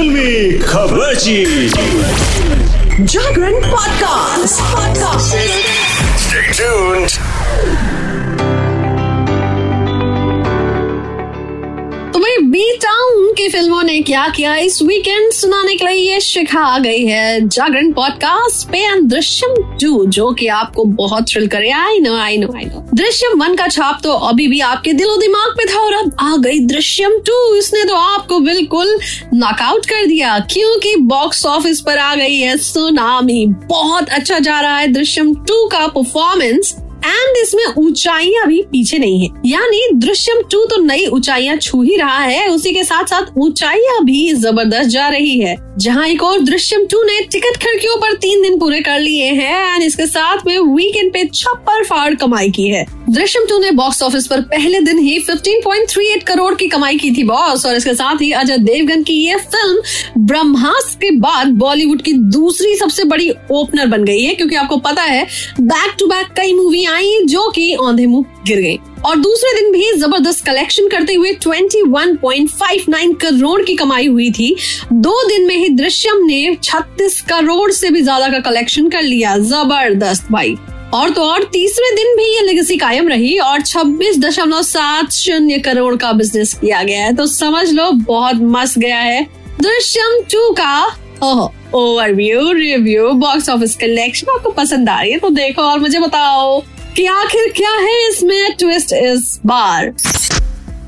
फिल्मी खबर Jagran podcast podcast Stay tuned. तो बी टाउन की फ़िल्मों ने क्या किया? इस वीकेंड सुनाने के लिए ये शिखा आ गई है। जागरण पॉडकास्ट पे एंड दृश्यम टू जो कि आपको बहुत थ्रिल करे। I know I know I know Drishyam one का छाप तो अभी भी आपके दिलो दिमाग पे था और अब गई दृश्यम टू। इसने तो आपको बिल्कुल नॉकआउट कर दिया, क्योंकि बॉक्स ऑफ़िस पर आ गई है, सुनामी। बहुत अच्छा जा रहा है दृश्यम टू का परफॉर्मेंस एंड इसमें ऊंचाइयाँ भी पीछे नहीं है। यानी दृश्यम टू तो नई ऊंचाइयाँ छू ही रहा है, उसी के साथ साथ ऊंचाइयाँ भी ज़बरदस्त जा रही है। जहाँ एक और दृश्यम टू ने टिकट खिड़कियों पर तीन दिन पूरे कर लिए हैं एंड इसके साथ में वीकेंड पे छप्पर फाड़ कमाई की है। दृश्यम टू ने बॉक्स ऑफ़िस पर पहले दिन ही 15.38 करोड़ की कमाई की थी बॉस और इसके साथ ही अजय देवगन की ये फ़िल्म ब्रह्मास्त्र के बाद बॉलीवुड की दूसरी सबसे बड़ी ओपनर बन गई है, क्योंकि आपको पता है बैक टू बैक कई मूवी आई जो कि औंधे मुँह गिर गई। और दूसरे दिन भी ज़बरदस्त कलेक्शन करते हुए 21.59 करोड़ की कमाई हुई थी। दो दिन में ही दृश्यम ने 36 करोड़ से भी ज़्यादा का कलेक्शन कर लिया। ज़बरदस्त भाई। और तो और तीसरे दिन भी ये लेगेसी कायम रही और छब्बीस दशमलव सात शून्य करोड़ का बिज़नेस किया गया है। तो समझ लो, बहुत मस्त गया है। दृश्यम टू का overview review box office collection आपको पसंद आ रही है तो देखो और मुझे बताओ। कि आखिर क्या है इसमें? ट्विस्ट इस बार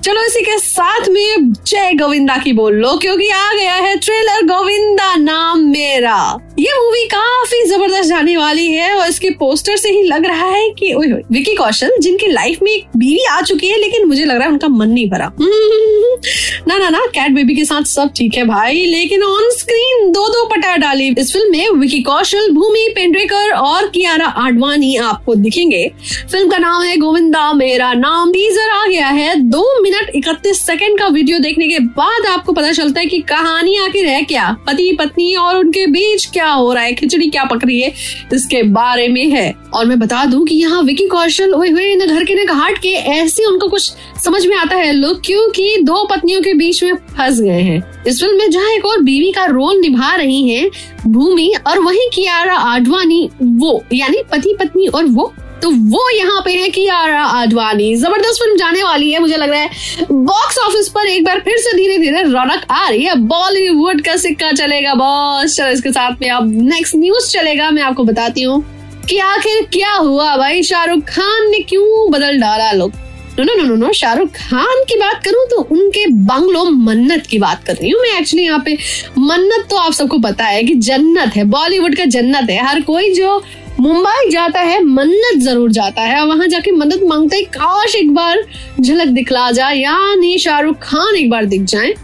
चलो इसी के साथ में जय गोविंदा की बोल लो, क्योंकि आ गया है ट्रेलर गोविंदा नाम मेरा। ये मूवी काफ़ी ज़बरदस्त जाने वाली है, और इसके पोस्टर से ही लग रहा है कि, ओए विकी कौशल, जिनकी लाइफ में एक बीवी आ चुकी है, लेकिन मुझे लग रहा है उनका मन नहीं भरा। ना ना ना कैट बेबी के साथ सब ठीक है भाई, लेकिन ऑन स्क्रीन दो दो पटा डाली। इस फ़िल्म में विकी कौशल, भूमि पेंड्रेकर और कियारा आडवाणी आपको दिखेंगे। फ़िल्म का नाम है गोविंदा, मेरा नाम टीजर आ गया है। दो मिनट इकतीस सेकंड का वीडियो देखने के बाद आपको पता चलता है कि कहानी आखिर है क्या? पति, पत्नी और उनके बीच क्या हो रहा है? खिचड़ी क्या पक रही है? इसके बारे में है। और मैं बता दूँ कि यहाँ विकी कौशल हुए हुए घर के न घाट के ऐसे उनको कुछ समझ में आता है लोग क्योंकि दो पत्नियों के बीच में फंस गए हैं। इस फ़िल्म में जहाँ एक और बीवी का रोल निभा रही हैं भूमि और वहीं कियारा आडवाणी, वो, यानी पति पत्नी और वो तो वो यहाँ पे है कियारा आडवाणी। ज़बरदस्त फ़िल्म जाने वाली है, मुझे लग रहा है। बॉक्स ऑफ़िस पर एक बार फिर से धीरे धीरे रौनक आ रही है। बॉलीवुड का सिक्का चलेगा बॉस चलो इसके साथ में अब नेक्स्ट न्यूज़ चलेगा, मैं आपको बताती हूँ। कि आखिर क्या हुआ भाई? शाहरुख खान ने क्यों बदल डाला लोग no no no no no Shahrukh Khan की बात करूँ तो उनके बंगलो मन्नत की बात कर रही हूँ मैं एक्चुअली यहाँ पे। मन्नत तो आप सबको पता है कि जन्नत है, बॉलीवुड का जन्नत है। हर कोई जो मुंबई जाता है, मन्नत ज़रूर जाता है। वहाँ जाके मन्नत माँगता है, काश एक बार झलक दिखला जाए, यानी शाहरुख खान एक बार दिख जाए।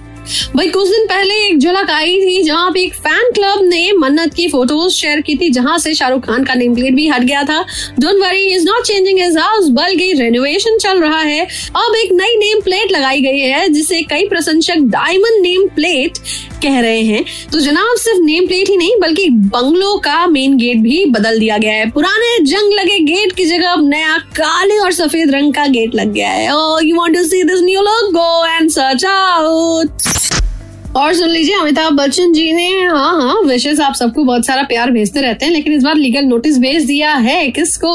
भाई, कुछ दिन पहले एक झलक आई थी जहाँ पे एक फ़ैन क्लब ने मन्नत की फ़ोटोज़ शेयर की थी, जहाँ से शाहरुख खान का नेम प्लेट भी हट गया था। Don't worry is not changing his house बल्कि रेनोवेशन चल रहा है। अब एक नई नेम प्लेट लगाई गई है, जिसे कई प्रशंसक डायमंड नेम प्लेट कह रहे हैं। तो जनाब, सिर्फ़ नेम प्लेट ही नहीं, बल्कि बंगलो का मेन गेट भी बदल दिया गया है। पुराने जंग लगे गेट की जगह अब नया काले और सफ़ेद रंग का गेट लग गया है। You to see this new look go and search out और सुन लीजिए, अमिताभ बच्चन जी ने हाँ हाँ विशेष आप सबको बहुत सारा प्यार भेजते रहते हैं, लेकिन इस बार लीगल नोटिस भेज दिया है किसको?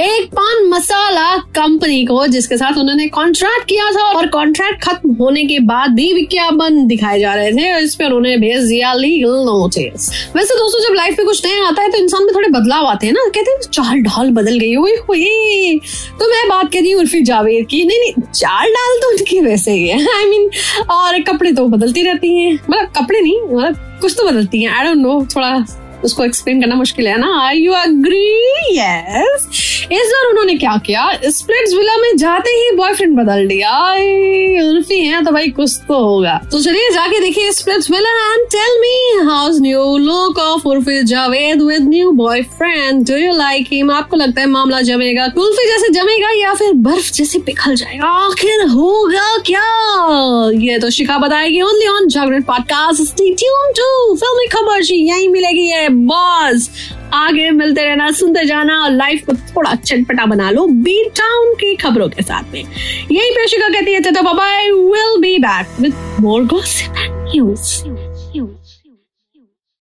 एक पान मसाला कंपनी को, जिसके साथ उन्होंने कॉन्ट्रैक्ट किया था और कॉन्ट्रैक्ट खत्म होने के बाद भी विज्ञापन दिखाए जा रहे थे इस पर उन्होंने भेज दिया लीगल नोटिस वैसे दोस्तों, जब लाइफ में कुछ नया आता है तो इंसान में थोड़े बदलाव आते हैं ना, कहते हैं, चाल ढाल बदल गई हुई हुई तो मैं बात कर रही हूँ उर्फी जावेद की। नहीं नहीं, चाल डाल तो उनकी वैसे ही है। आई मीन और कपड़े तो बदलती रहती हैं। मतलब कपड़े नहीं मतलब कुछ तो बदलती हैं। आई डोंट नो थोड़ा उसको एक्सप्लेन करना मुश्किल है ना? आई यू अग्री यस इस बार उन्होंने क्या किया? स्प्लिट्स विला में जाते ही बॉयफ्रेंड बदल दिया उल्फी है तो भाई कुछ तो होगा। तो चलिए जाके देखिए splits villa and tell me house new look of Urfi Javed with new boyfriend do you like him आपको लगता है मामला जमेगा? कुल्फी जैसे जमेगा या फिर बर्फ़ जैसे पिघल जाएगा? आखिर होगा क्या? ये तो शिखा बताएगी only on Jagran podcast stay tune to फिल्मी खबर जी, यही मिलेगी बॉस आगे मिलते रहना, सुनते जाना और लाइफ को थोड़ा चटपटा बना लो बी टाउन की खबरों के साथ में। यही पेशिका कहती है तो bye will be back with more gossip news.